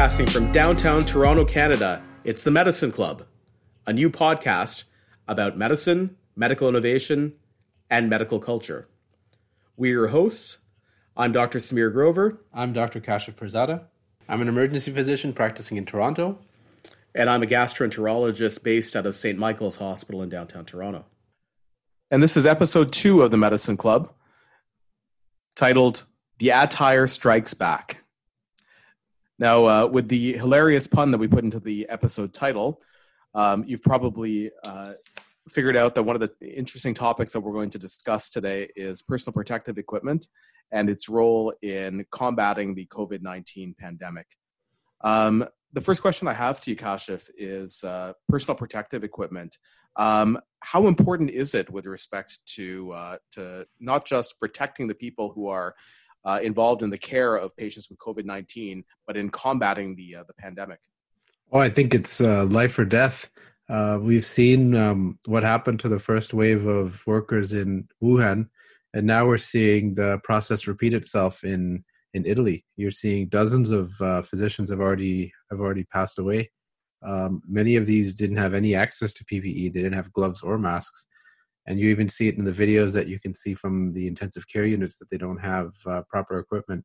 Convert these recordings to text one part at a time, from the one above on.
Broadcasting from downtown Toronto, Canada, it's the Medicine Club, a new podcast about medicine, medical innovation, and medical culture. We're your hosts. I'm Dr. Samir Grover. I'm Dr. Kashif Pirzada. I'm an emergency physician practicing in Toronto. And I'm a gastroenterologist based out of St. Michael's Hospital in downtown Toronto. And this is episode two of the Medicine Club, titled The Attire Strikes Back. Now, uh, with the hilarious pun that we put into the episode title, um, you've probably uh, figured out that one of the interesting topics that we're going to discuss today is personal protective equipment and its role in combating the COVID 19 pandemic. Um, the first question I have to you, Kashif, is uh, personal protective equipment. Um, how important is it with respect to uh, to not just protecting the people who are uh, involved in the care of patients with COVID nineteen, but in combating the uh, the pandemic? Oh, I think it's uh, life or death. Uh, we've seen um, what happened to the first wave of workers in Wuhan, and now we're seeing the process repeat itself in in Italy. You're seeing dozens of uh, physicians have already have already passed away. Um, many of these didn't have any access to PPE. They didn't have gloves or masks, and you even see it in the videos that you can see from the intensive care units that they don't have uh, proper equipment.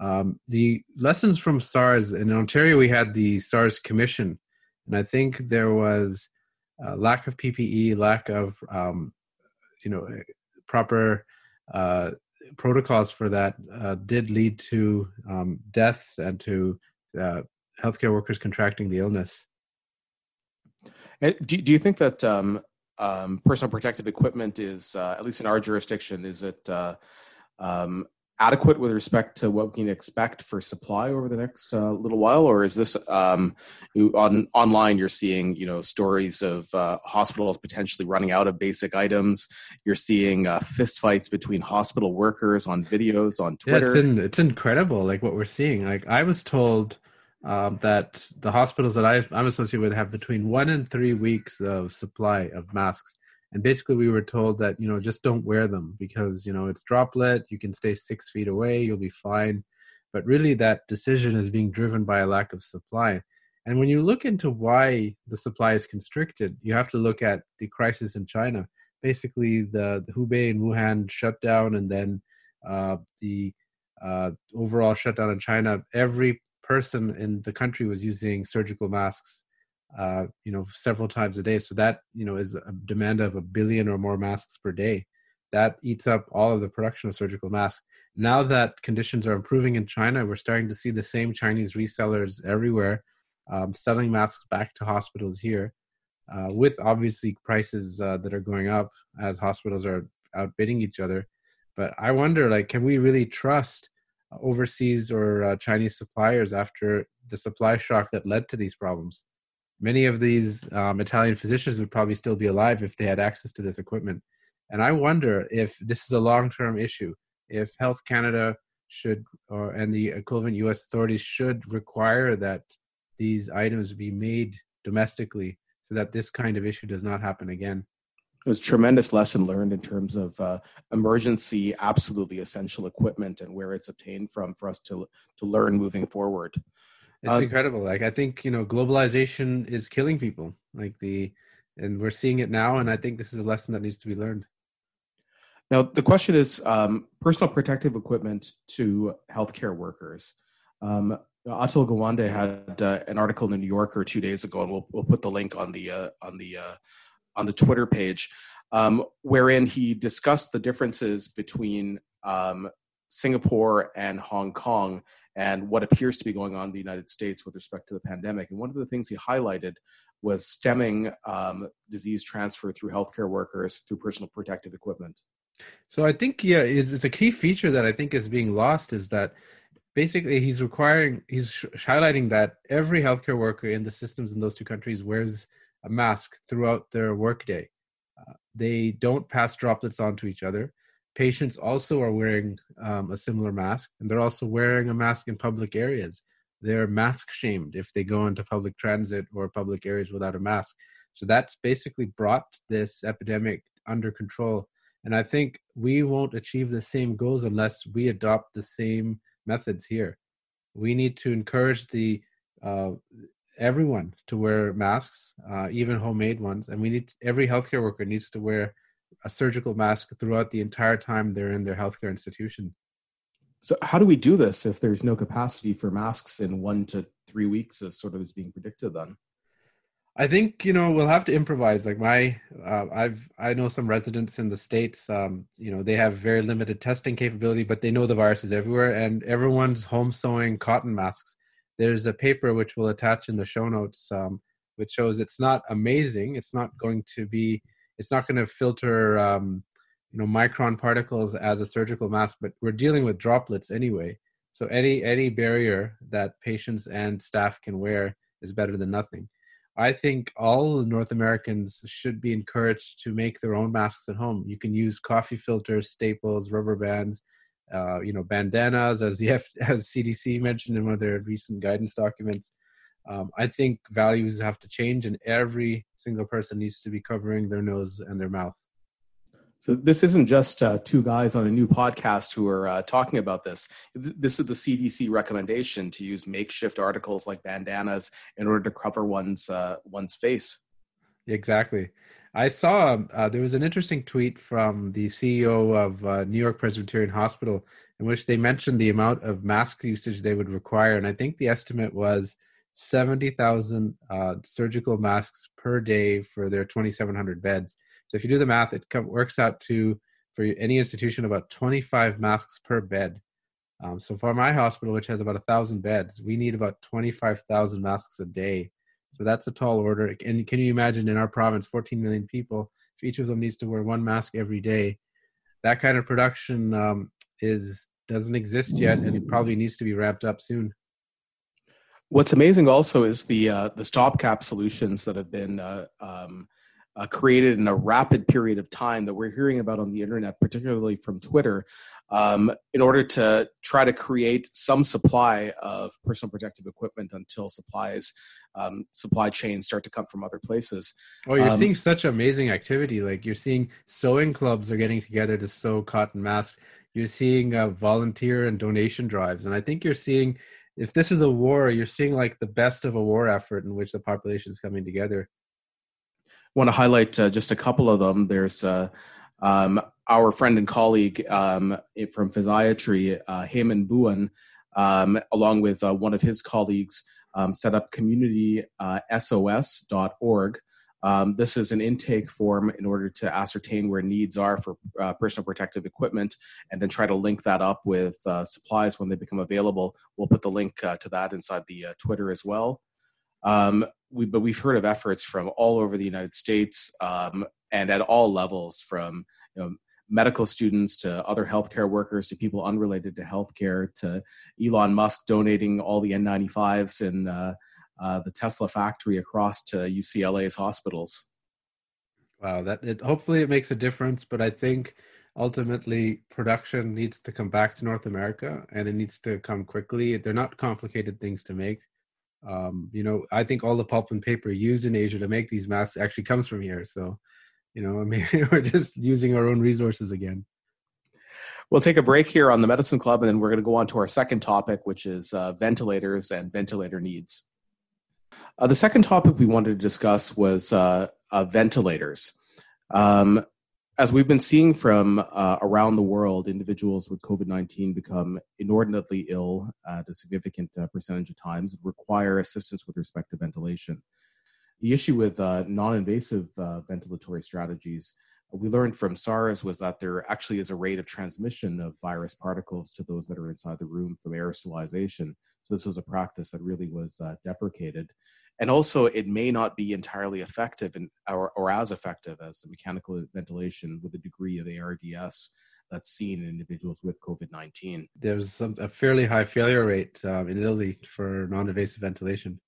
Um, the lessons from SARS in Ontario, we had the SARS Commission, and I think there was lack of PPE, lack of um, you know proper uh, protocols for that uh, did lead to um, deaths and to uh, healthcare workers contracting the illness. Do, do you think that um, personal protective equipment is, uh, at least in our jurisdiction, is it uh, um, adequate with respect to what we can expect for supply over the next uh, little while, or is this um, on online? You're seeing you know stories of uh, hospitals potentially running out of basic items. You're seeing uh, fistfights between hospital workers on videos on Twitter. Yeah, it's, in, it's incredible, like what we're seeing. Like I was told um, that the hospitals that I, I'm associated with have between one and three weeks of supply of masks. And basically we were told that you know just don't wear them because you know it's droplet. You can stay six feet away. You'll be fine. But really that decision is being driven by a lack of supply. And when you look into why the supply is constricted you have to look at the crisis in china. Basically the, the hubei and wuhan shut down and then uh, the uh, overall shutdown in china. Every person in the country was using surgical masks uh, you know, several times a day. So that, you know, is a demand of a billion or more masks per day. That eats up all of the production of surgical masks. Now that conditions are improving in China, we're starting to see the same Chinese resellers everywhere um, selling masks back to hospitals here, uh, with obviously prices uh, that are going up as hospitals are outbidding each other. But I wonder, like, can we really trust overseas or uh, Chinese suppliers after the supply shock that led to these problems? many of these um, Italian physicians would probably still be alive if they had access to this equipment. And I wonder if this is a long term issue, if Health Canada should, or, and the equivalent US authorities should require that these items be made domestically so that this kind of issue does not happen again. It was a tremendous lesson learned in terms of uh, emergency, absolutely essential equipment and where it's obtained from for us to, to learn moving forward. It's uh, incredible. Like I think you know, globalization is killing people. Like the, and we're seeing it now. And I think this is a lesson that needs to be learned. Now the question is um, personal protective equipment to healthcare workers. Um, Atul Gawande had uh, an article in the New Yorker two days ago, and we'll we'll put the link on the uh, on the uh, on the Twitter page, um, wherein he discussed the differences between um, Singapore and Hong Kong and what appears to be going on in the United States with respect to the pandemic. And one of the things he highlighted was stemming um, disease transfer through healthcare workers through personal protective equipment. So I think yeah, it's, it's a key feature that I think is being lost is that basically he's requiring he's highlighting that every healthcare worker in the systems in those two countries wears a mask throughout their workday. Uh, they don't pass droplets on to each other. Patients also are wearing um, a similar mask and they're also wearing a mask in public areas. They're mask shamed if they go into public transit or public areas without a mask. So that's basically brought this epidemic under control and i think we won't achieve the same goals unless we adopt the same methods here. We need to encourage the uh, everyone to wear masks, uh, even homemade ones, and we need every healthcare worker needs to wear a surgical mask throughout the entire time they're in their healthcare institution. So, how do we do this if there's no capacity for masks in one to three weeks, as sort of is being predicted? Then, I think you know we'll have to improvise. Like my, uh, I've I know some residents in the states. Um, you know they have very limited testing capability, but they know the virus is everywhere, and everyone's home sewing cotton masks. There's a paper which we'll attach in the show notes, um, which shows it's not amazing. It's not going to be. It's not going to filter um, you know micron particles as a surgical mask but we're dealing with droplets anyway so any any barrier that patients and staff can wear is better than nothing i think all north americans should be encouraged to make their own masks at home you can use coffee filters staples rubber bands uh, you know bandanas as the F- as cdc mentioned in one of their recent guidance documents um, i think values have to change and every single person needs to be covering their nose and their mouth so this isn't just uh, two guys on a new podcast who are uh, talking about this. This is the CDC recommendation to use makeshift articles like bandanas in order to cover one's uh, one's face. Exactly. I saw uh, there was an interesting tweet from the CEO of uh, New York Presbyterian Hospital in which they mentioned the amount of mask usage they would require, and I think the estimate was seventy thousand uh, surgical masks per day for their twenty seven hundred beds. So if you do the math, it works out to for any institution about 25 masks per bed. Um, so for my hospital, which has about a thousand beds, we need about 25,000 masks a day. So that's a tall order. And can you imagine in our province, 14 million people, if each of them needs to wear one mask every day, that kind of production um, is doesn't exist yet, and it probably needs to be ramped up soon. What's amazing also is the uh, the stopgap solutions that have been uh, um, uh, created in a rapid period of time that we're hearing about on the internet, particularly from Twitter, um, in order to try to create some supply of personal protective equipment until supplies um, supply chains start to come from other places. Oh, you're um, seeing such amazing activity! Like you're seeing sewing clubs are getting together to sew cotton masks. You're seeing uh, volunteer and donation drives, and I think you're seeing. If this is a war, you're seeing like the best of a war effort in which the population is coming together I want to highlight uh, just a couple of them. There's uh, um, our friend and colleague um, from physiatry, uh, Heyman um, along with uh, one of his colleagues, um, set up communitysos.org. Uh, um, this is an intake form in order to ascertain where needs are for uh, personal protective equipment and then try to link that up with uh, supplies when they become available. We'll put the link uh, to that inside the uh, Twitter as well. Um, we, but we've heard of efforts from all over the United States um, and at all levels, from you know, medical students to other healthcare workers to people unrelated to healthcare to Elon Musk donating all the N95s in uh, uh, the Tesla factory across to UCLA's hospitals. Wow, that it, hopefully it makes a difference, but I think ultimately production needs to come back to North America and it needs to come quickly. They're not complicated things to make. Um, you know, I think all the pulp and paper used in Asia to make these masks actually comes from here. So, you know, I mean, we're just using our own resources again. We'll take a break here on the Medicine Club, and then we're going to go on to our second topic, which is uh, ventilators and ventilator needs. Uh, the second topic we wanted to discuss was uh, uh ventilators. Um, as we've been seeing from uh, around the world, individuals with COVID 19 become inordinately ill at a significant uh, percentage of times and require assistance with respect to ventilation. The issue with uh, non invasive uh, ventilatory strategies, we learned from SARS, was that there actually is a rate of transmission of virus particles to those that are inside the room from aerosolization. So, this was a practice that really was uh, deprecated and also it may not be entirely effective and or, or as effective as the mechanical ventilation with a degree of ARDS that's seen in individuals with COVID-19. There's a fairly high failure rate um, in Italy for non-invasive ventilation.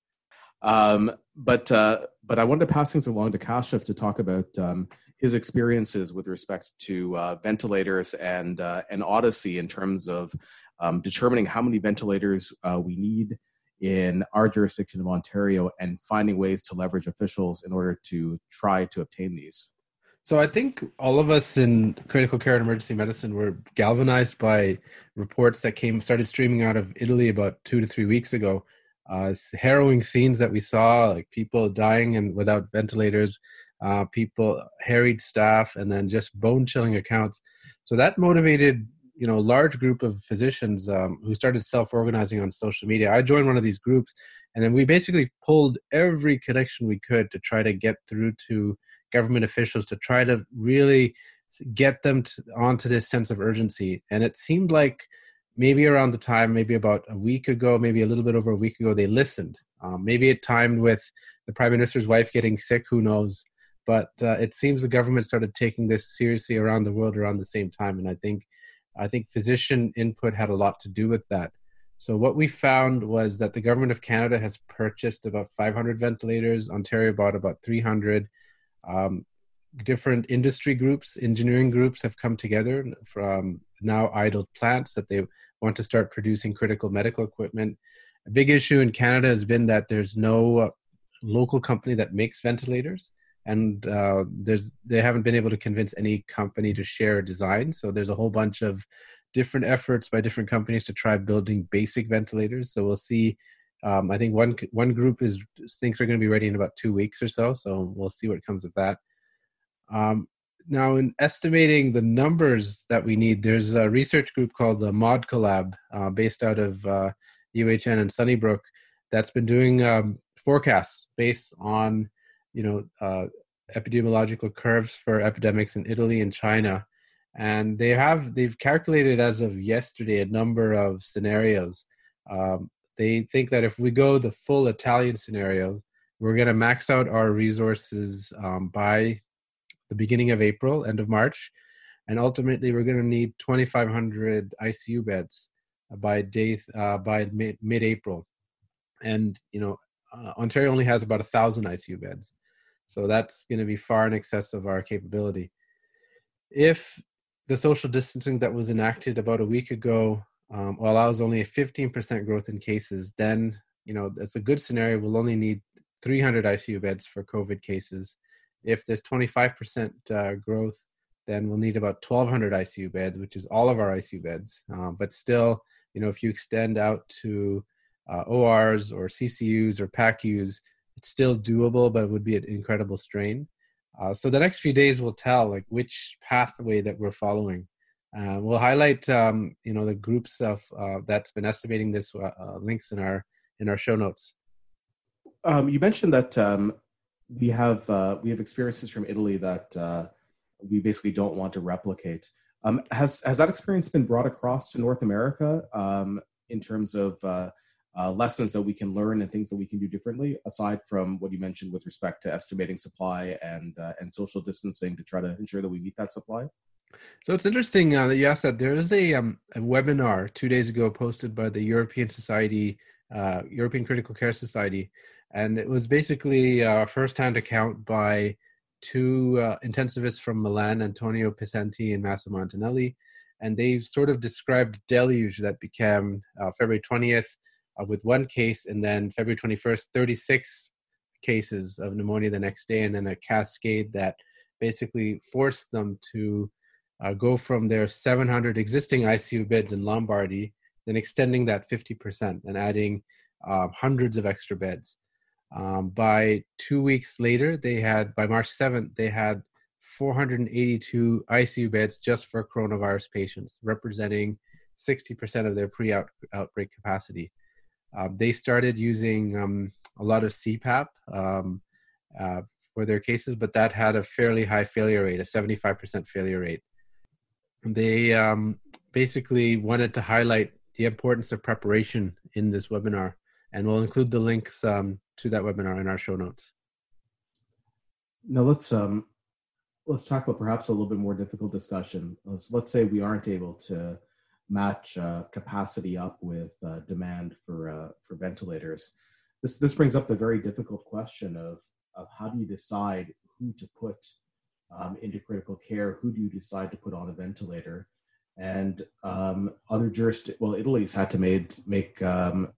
Um, but uh, but I wanted to pass things along to Kashif to talk about um, his experiences with respect to uh, ventilators and uh, and Odyssey in terms of um, determining how many ventilators uh, we need in our jurisdiction of Ontario and finding ways to leverage officials in order to try to obtain these. So I think all of us in critical care and emergency medicine were galvanized by reports that came started streaming out of Italy about two to three weeks ago. Uh, harrowing scenes that we saw, like people dying and without ventilators, uh, people harried staff, and then just bone chilling accounts. So that motivated you know a large group of physicians um, who started self-organizing on social media. I joined one of these groups, and then we basically pulled every connection we could to try to get through to government officials to try to really get them to, onto this sense of urgency. And it seemed like maybe around the time, maybe about a week ago, maybe a little bit over a week ago, they listened. Um, maybe it timed with the prime minister's wife getting sick, who knows? But uh, it seems the government started taking this seriously around the world around the same time, and I think, I think physician input had a lot to do with that. So what we found was that the government of Canada has purchased about 500 ventilators. Ontario bought about 300. Um, different industry groups, engineering groups have come together from now idle plants that they want to start producing critical medical equipment. A big issue in Canada has been that there's no uh, local company that makes ventilators, and uh, there's they haven't been able to convince any company to share a design. So there's a whole bunch of different efforts by different companies to try building basic ventilators. So we'll see um, I think one one group is thinks they're going to be ready in about two weeks or so. So we'll see what comes of that. Um, now, in estimating the numbers that we need, there's a research group called the ModCollab, uh, based out of uh, UHN and Sunnybrook, that's been doing um, forecasts based on you know uh, epidemiological curves for epidemics in Italy and China, and they have they've calculated as of yesterday a number of scenarios. Um, they think that if we go the full Italian scenario, we're going to max out our resources um, by the beginning of April, end of March, and ultimately we're going to need 2,500 ICU beds by day uh, by mid mid April, and you know uh, Ontario only has about a thousand ICU beds, so that's going to be far in excess of our capability. If the social distancing that was enacted about a week ago um, allows only a 15% growth in cases, then you know that's a good scenario. We'll only need 300 ICU beds for COVID cases. If there's 25% uh, growth, then we'll need about 1,200 ICU beds, which is all of our ICU beds. Um, but still, you know, if you extend out to uh, ORs or CCUs or PACUs, it's still doable, but it would be an incredible strain. Uh, so the next few days will tell like which pathway that we're following. Uh, we'll highlight, um, you know, the groups of uh, that's been estimating this uh, uh, links in our in our show notes. Um, you mentioned that um, we have uh, we have experiences from Italy that we basically don't want to replicate. Um, has has that experience been brought across to North America um, in terms of lessons that we can learn and things that we can do differently, aside from what you mentioned with respect to estimating supply and and social distancing to try to ensure that we meet that supply? So it's interesting uh, that you asked that. There is a, um, a webinar two days ago posted by the European Society, uh, European Critical Care Society, and it was basically a first-hand account by two uh, intensivists from Milan, Antonio Pesenti and Massimo Antonelli, and they sort of described deluge that became uh, February 20th uh, with one case, and then February 21st, 36 cases of pneumonia the next day, and then a cascade that basically forced them to uh, go from their 700 existing ICU beds in Lombardy, then extending that 50% and adding uh, hundreds of extra beds. Um, by two weeks later, they had, by March 7th, they had 482 ICU beds just for coronavirus patients, representing 60% of their pre outbreak capacity. Um, they started using um, a lot of CPAP um, uh, for their cases, but that had a fairly high failure rate, a 75% failure rate they um, basically wanted to highlight the importance of preparation in this webinar, and we'll include the links um, to that webinar in our show notes. Now let's um, let's talk about perhaps a little bit more difficult discussion. Let's let's say we aren't able to match uh, capacity up with uh, demand for uh, for ventilators. This this brings up the very difficult question of of how do you decide who to put um, into critical care, who do you decide to put on a ventilator? And um, other jurisdictions, well, Italy's had to made, make um,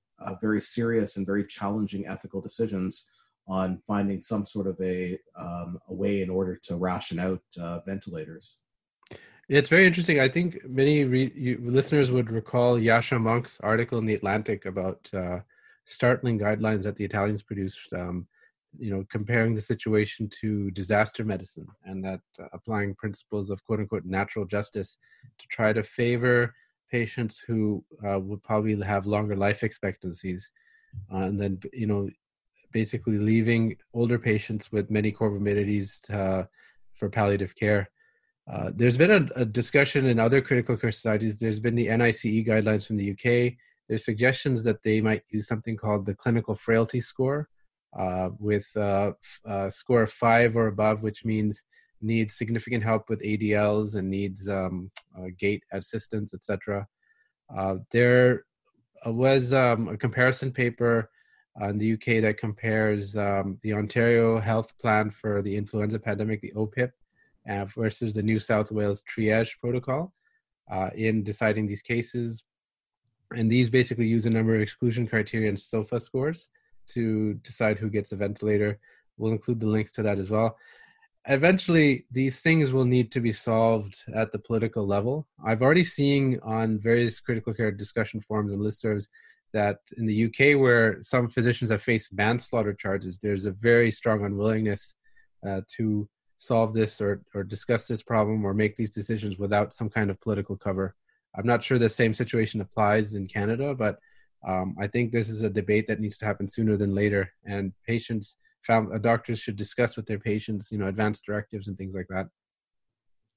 very serious and very challenging ethical decisions on finding some sort of a, um, a way in order to ration out uh, ventilators. It's very interesting. I think many re- you, listeners would recall Yascha Mounk's article in the Atlantic about uh, startling guidelines that the Italians produced. Um, you know, comparing the situation to disaster medicine, and that uh, applying principles of "quote unquote" natural justice to try to favor patients who uh, would probably have longer life expectancies, uh, and then you know, basically leaving older patients with many comorbidities uh, for palliative care. Uh, there's been a, a, discussion in other critical care societies. There's been the NICE guidelines from the UK. There's suggestions that they might use something called the clinical frailty score, uh, with a, a, score of five or above, which means needs significant help with ADLs and needs um, uh, gait assistance, etc. Uh, there was um, a comparison paper in the UK that compares um, the Ontario Health Plan for the influenza pandemic, the OPIP, uh, versus the New South Wales triage protocol uh, in deciding these cases. And these basically use a number of exclusion criteria and SOFA scores to decide who gets a ventilator. We'll include the links to that as well. Eventually, these things will need to be solved at the political level. I've already seen on various critical care discussion forums and listservs that in the UK, where some physicians have faced manslaughter charges, there's a very strong unwillingness uh, to solve this or, or discuss this problem or make these decisions without some kind of political cover. I'm not sure the same situation applies in Canada, but um, I think this is a debate that needs to happen sooner than later. And patients, found, uh, doctors should discuss with their patients, you know, advanced directives and things like that.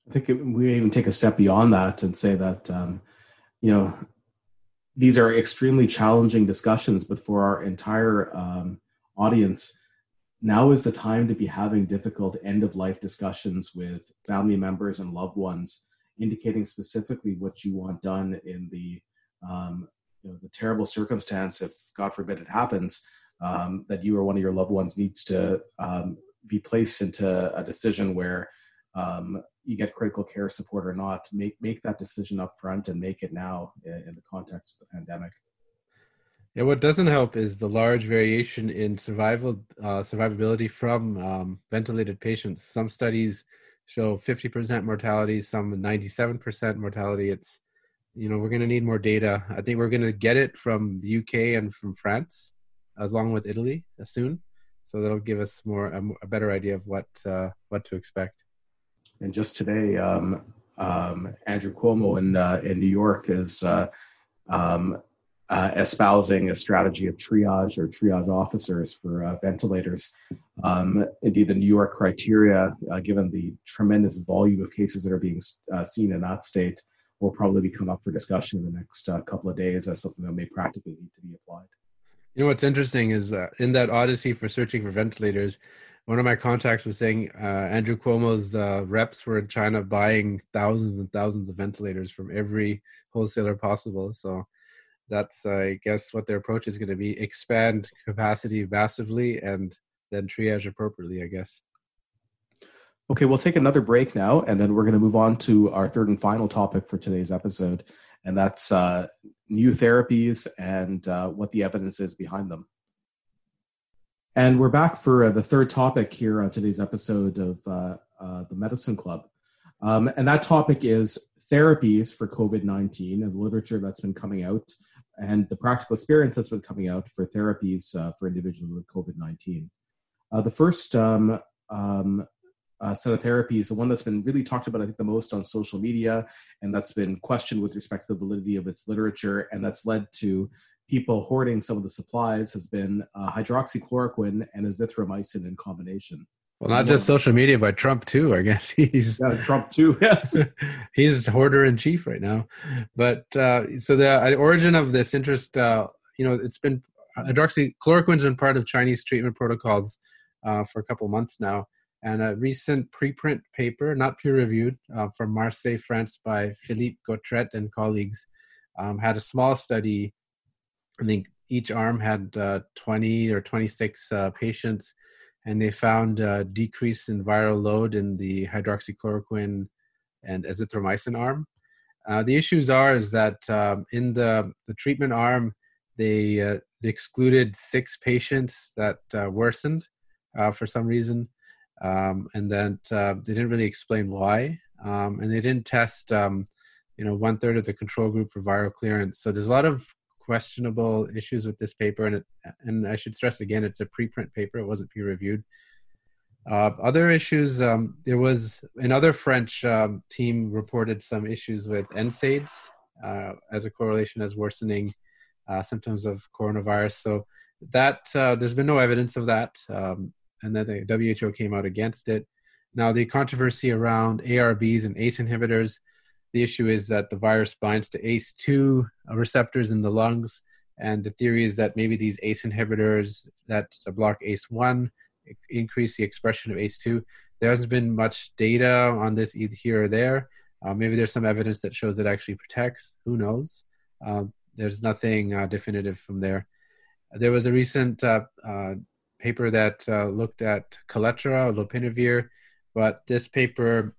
I think we even take a step beyond that and say that, um, you know, these are extremely challenging discussions, but for our entire um, audience, now is the time to be having difficult end of life discussions with family members and loved ones, indicating specifically what you want done in the um, you know, the terrible circumstance, if God forbid it happens, um, that you or one of your loved ones needs to um, be placed into a decision where um, you get critical care support or not. Make make that decision up front and make it now in, in the context of the pandemic. Yeah, what doesn't help is the large variation in survival uh, survivability from um, ventilated patients. Some studies show 50% mortality, some 97% mortality. It's you know we're going to need more data. I think we're going to get it from the UK and from France, as long with Italy uh, soon. So that'll give us more a, a better idea of what uh, what to expect. And just today, um, um, Andrew Cuomo in uh, in New York is uh, um, uh, espousing a strategy of triage or triage officers for uh, ventilators. Um, indeed, the New York criteria, given the tremendous volume of cases that are being seen in that state, will probably come up for discussion in the next uh, couple of days as something that may practically need to be applied. You know what's interesting is uh, in that odyssey for searching for ventilators, one of my contacts was saying uh, Andrew Cuomo's reps were in China buying thousands and thousands of ventilators from every wholesaler possible. So that's I guess what their approach is going to be: expand capacity massively and then triage appropriately. I guess. Okay, we'll take another break now, and then we're going to move on to our third and final topic for today's episode, and that's uh, new therapies and uh, what the evidence is behind them. And we're back for uh, the third topic here on today's episode of uh, uh, the Medicine Club. Um, and that topic is therapies for COVID 19 and the literature that's been coming out and the practical experience that's been coming out for therapies uh, for individuals with COVID 19. Uh, the first um, um, uh, set of therapies, the one that's been really talked about, I think, the most on social media, and that's been questioned with respect to the validity of its literature, and that's led to people hoarding some of the supplies, has been uh, hydroxychloroquine and azithromycin in combination. Well, not just social media, but Trump too. I guess he's yeah, Trump too. Yes, he's hoarder in chief right now. But uh, so the uh, origin of this interest, uh, you know, it's been hydroxychloroquine's been part of Chinese treatment protocols uh, for a couple months now. And a recent preprint paper, not peer reviewed, uh, from Marseille, France, by Philippe Gautret and colleagues, um, had a small study. I think each arm had uh, 20 or 26 patients and they found a decrease in viral load in the hydroxychloroquine and azithromycin arm. Uh, the issues are is that um, in the, the treatment arm, they, uh, they excluded six patients that uh, worsened, uh, for some reason, um, and then uh, they didn't really explain why, um, and they didn't test, um, you know, one third of the control group for viral clearance. So there's a lot of questionable issues with this paper, and it, and I should stress again, it's a preprint paper; it wasn't peer reviewed. Uh, other issues, um, there was another French um, team reported some issues with NSAIDs uh, as a correlation as worsening uh, symptoms of coronavirus. So that uh, there's been no evidence of that, um, and then the WHO came out against it. Now the controversy around ARBs and ACE inhibitors, the issue is that the virus binds to ACE2 receptors in the lungs, and the theory is that maybe these ACE inhibitors that block ACE1 increase the expression of ACE2. There hasn't been much data on this either here or there. Uh, maybe there's some evidence that shows it actually protects. Who knows? Uh, there's nothing uh, definitive from there. There was a recent uh, uh, paper that uh, looked at Kaletra, lopinavir, but this paper,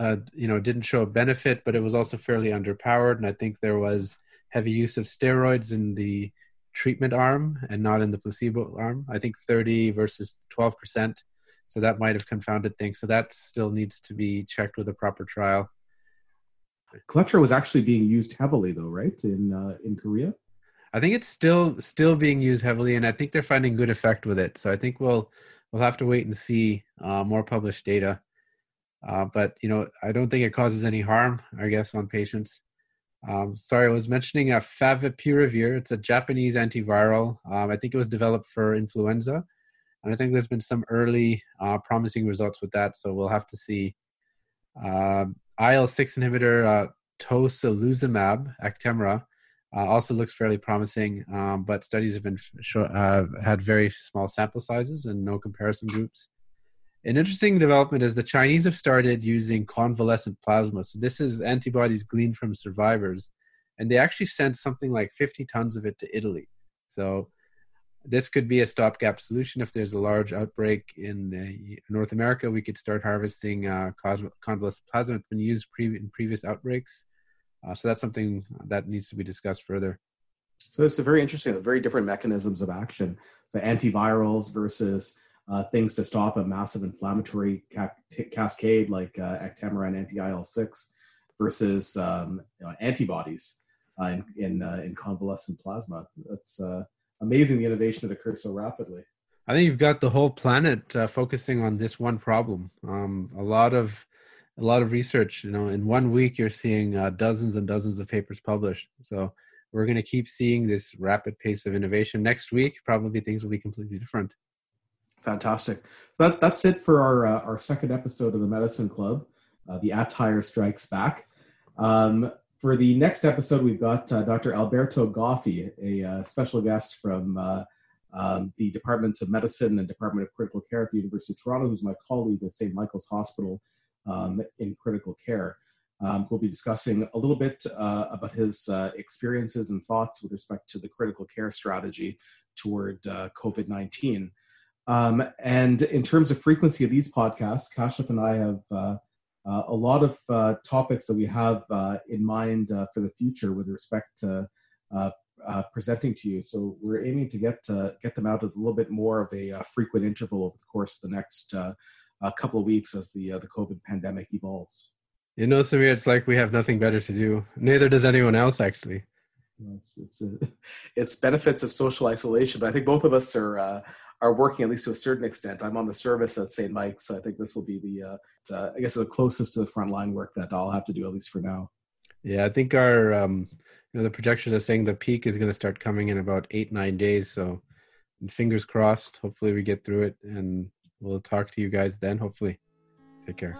you know, didn't show a benefit, but it was also fairly underpowered, and I think there was heavy use of steroids in the treatment arm and not in the placebo arm. I think 30 versus 12 percent. So that might have confounded things. So that still needs to be checked with a proper trial. Kaletra was actually being used heavily, though, right in uh, in Korea. I think it's still still being used heavily, and I think they're finding good effect with it. So I think we'll we'll have to wait and see uh, more published data. Uh, but you know, I don't think it causes any harm. I guess on patients. Um, sorry, I was mentioning a favipiravir. It's a Japanese antiviral. Um, I think it was developed for influenza, and I think there's been some early uh, promising results with that. So we'll have to see. Uh, IL six inhibitor uh, tocilizumab Actemra uh, also looks fairly promising, um, but studies have been uh, had very small sample sizes and no comparison groups. An interesting development is the Chinese have started using convalescent plasma. So this is antibodies gleaned from survivors, and they actually sent something like 50 tons of it to Italy. So this could be a stopgap solution if there's a large outbreak in North America. We could start harvesting uh, convalescent plasma. It's been used pre- in previous outbreaks, uh, so that's something that needs to be discussed further. So it's a very interesting, very different mechanisms of action. So antivirals versus uh, things to stop a massive inflammatory ca- t- cascade like uh, Actemra and anti-IL-6 versus um, you know, antibodies uh, in in, uh, in, convalescent plasma. That's uh, amazing the innovation that occurs so rapidly. I think you've got the whole planet uh, focusing on this one problem. Um, a lot of a lot of research. You know, in one week you're seeing uh, dozens and dozens of papers published. So we're going to keep seeing this rapid pace of innovation. Next week, probably things will be completely different. Fantastic. So that, that's it for our uh, our second episode of the Medicine Club. Uh, the Attire Strikes Back. Um, for the next episode, we've got uh, Dr. Alberto Goffi, a uh, special guest from uh, um, the Departments of Medicine and Department of Critical Care at the University of Toronto, who's my colleague at St. Michael's Hospital um, in critical care. Um, we'll be discussing a little bit uh, about his uh, experiences and thoughts with respect to the critical care strategy toward uh, COVID 19. Um, and in terms of frequency of these podcasts, Kashif and I have uh, a lot of uh, topics that we have uh, in mind for the future with respect to presenting to you. So we're aiming to get get them out at a little bit more of a frequent interval over the course of the next couple of weeks as the the COVID pandemic evolves. You know, Samir, it's like we have nothing better to do. Neither does anyone else, actually. It's it's a, it's benefits of social isolation, but I think both of us are uh, are working at least to a certain extent. I'm on the service at St. Mike's, so I think this will be the, uh, uh, I guess, the closest to the frontline work that I'll have to do at least for now. Yeah, I think our, um, you know, the projections are saying the peak is going to start coming in about eight nine days. So, fingers crossed. Hopefully, we get through it, and we'll talk to you guys then. Hopefully, take care.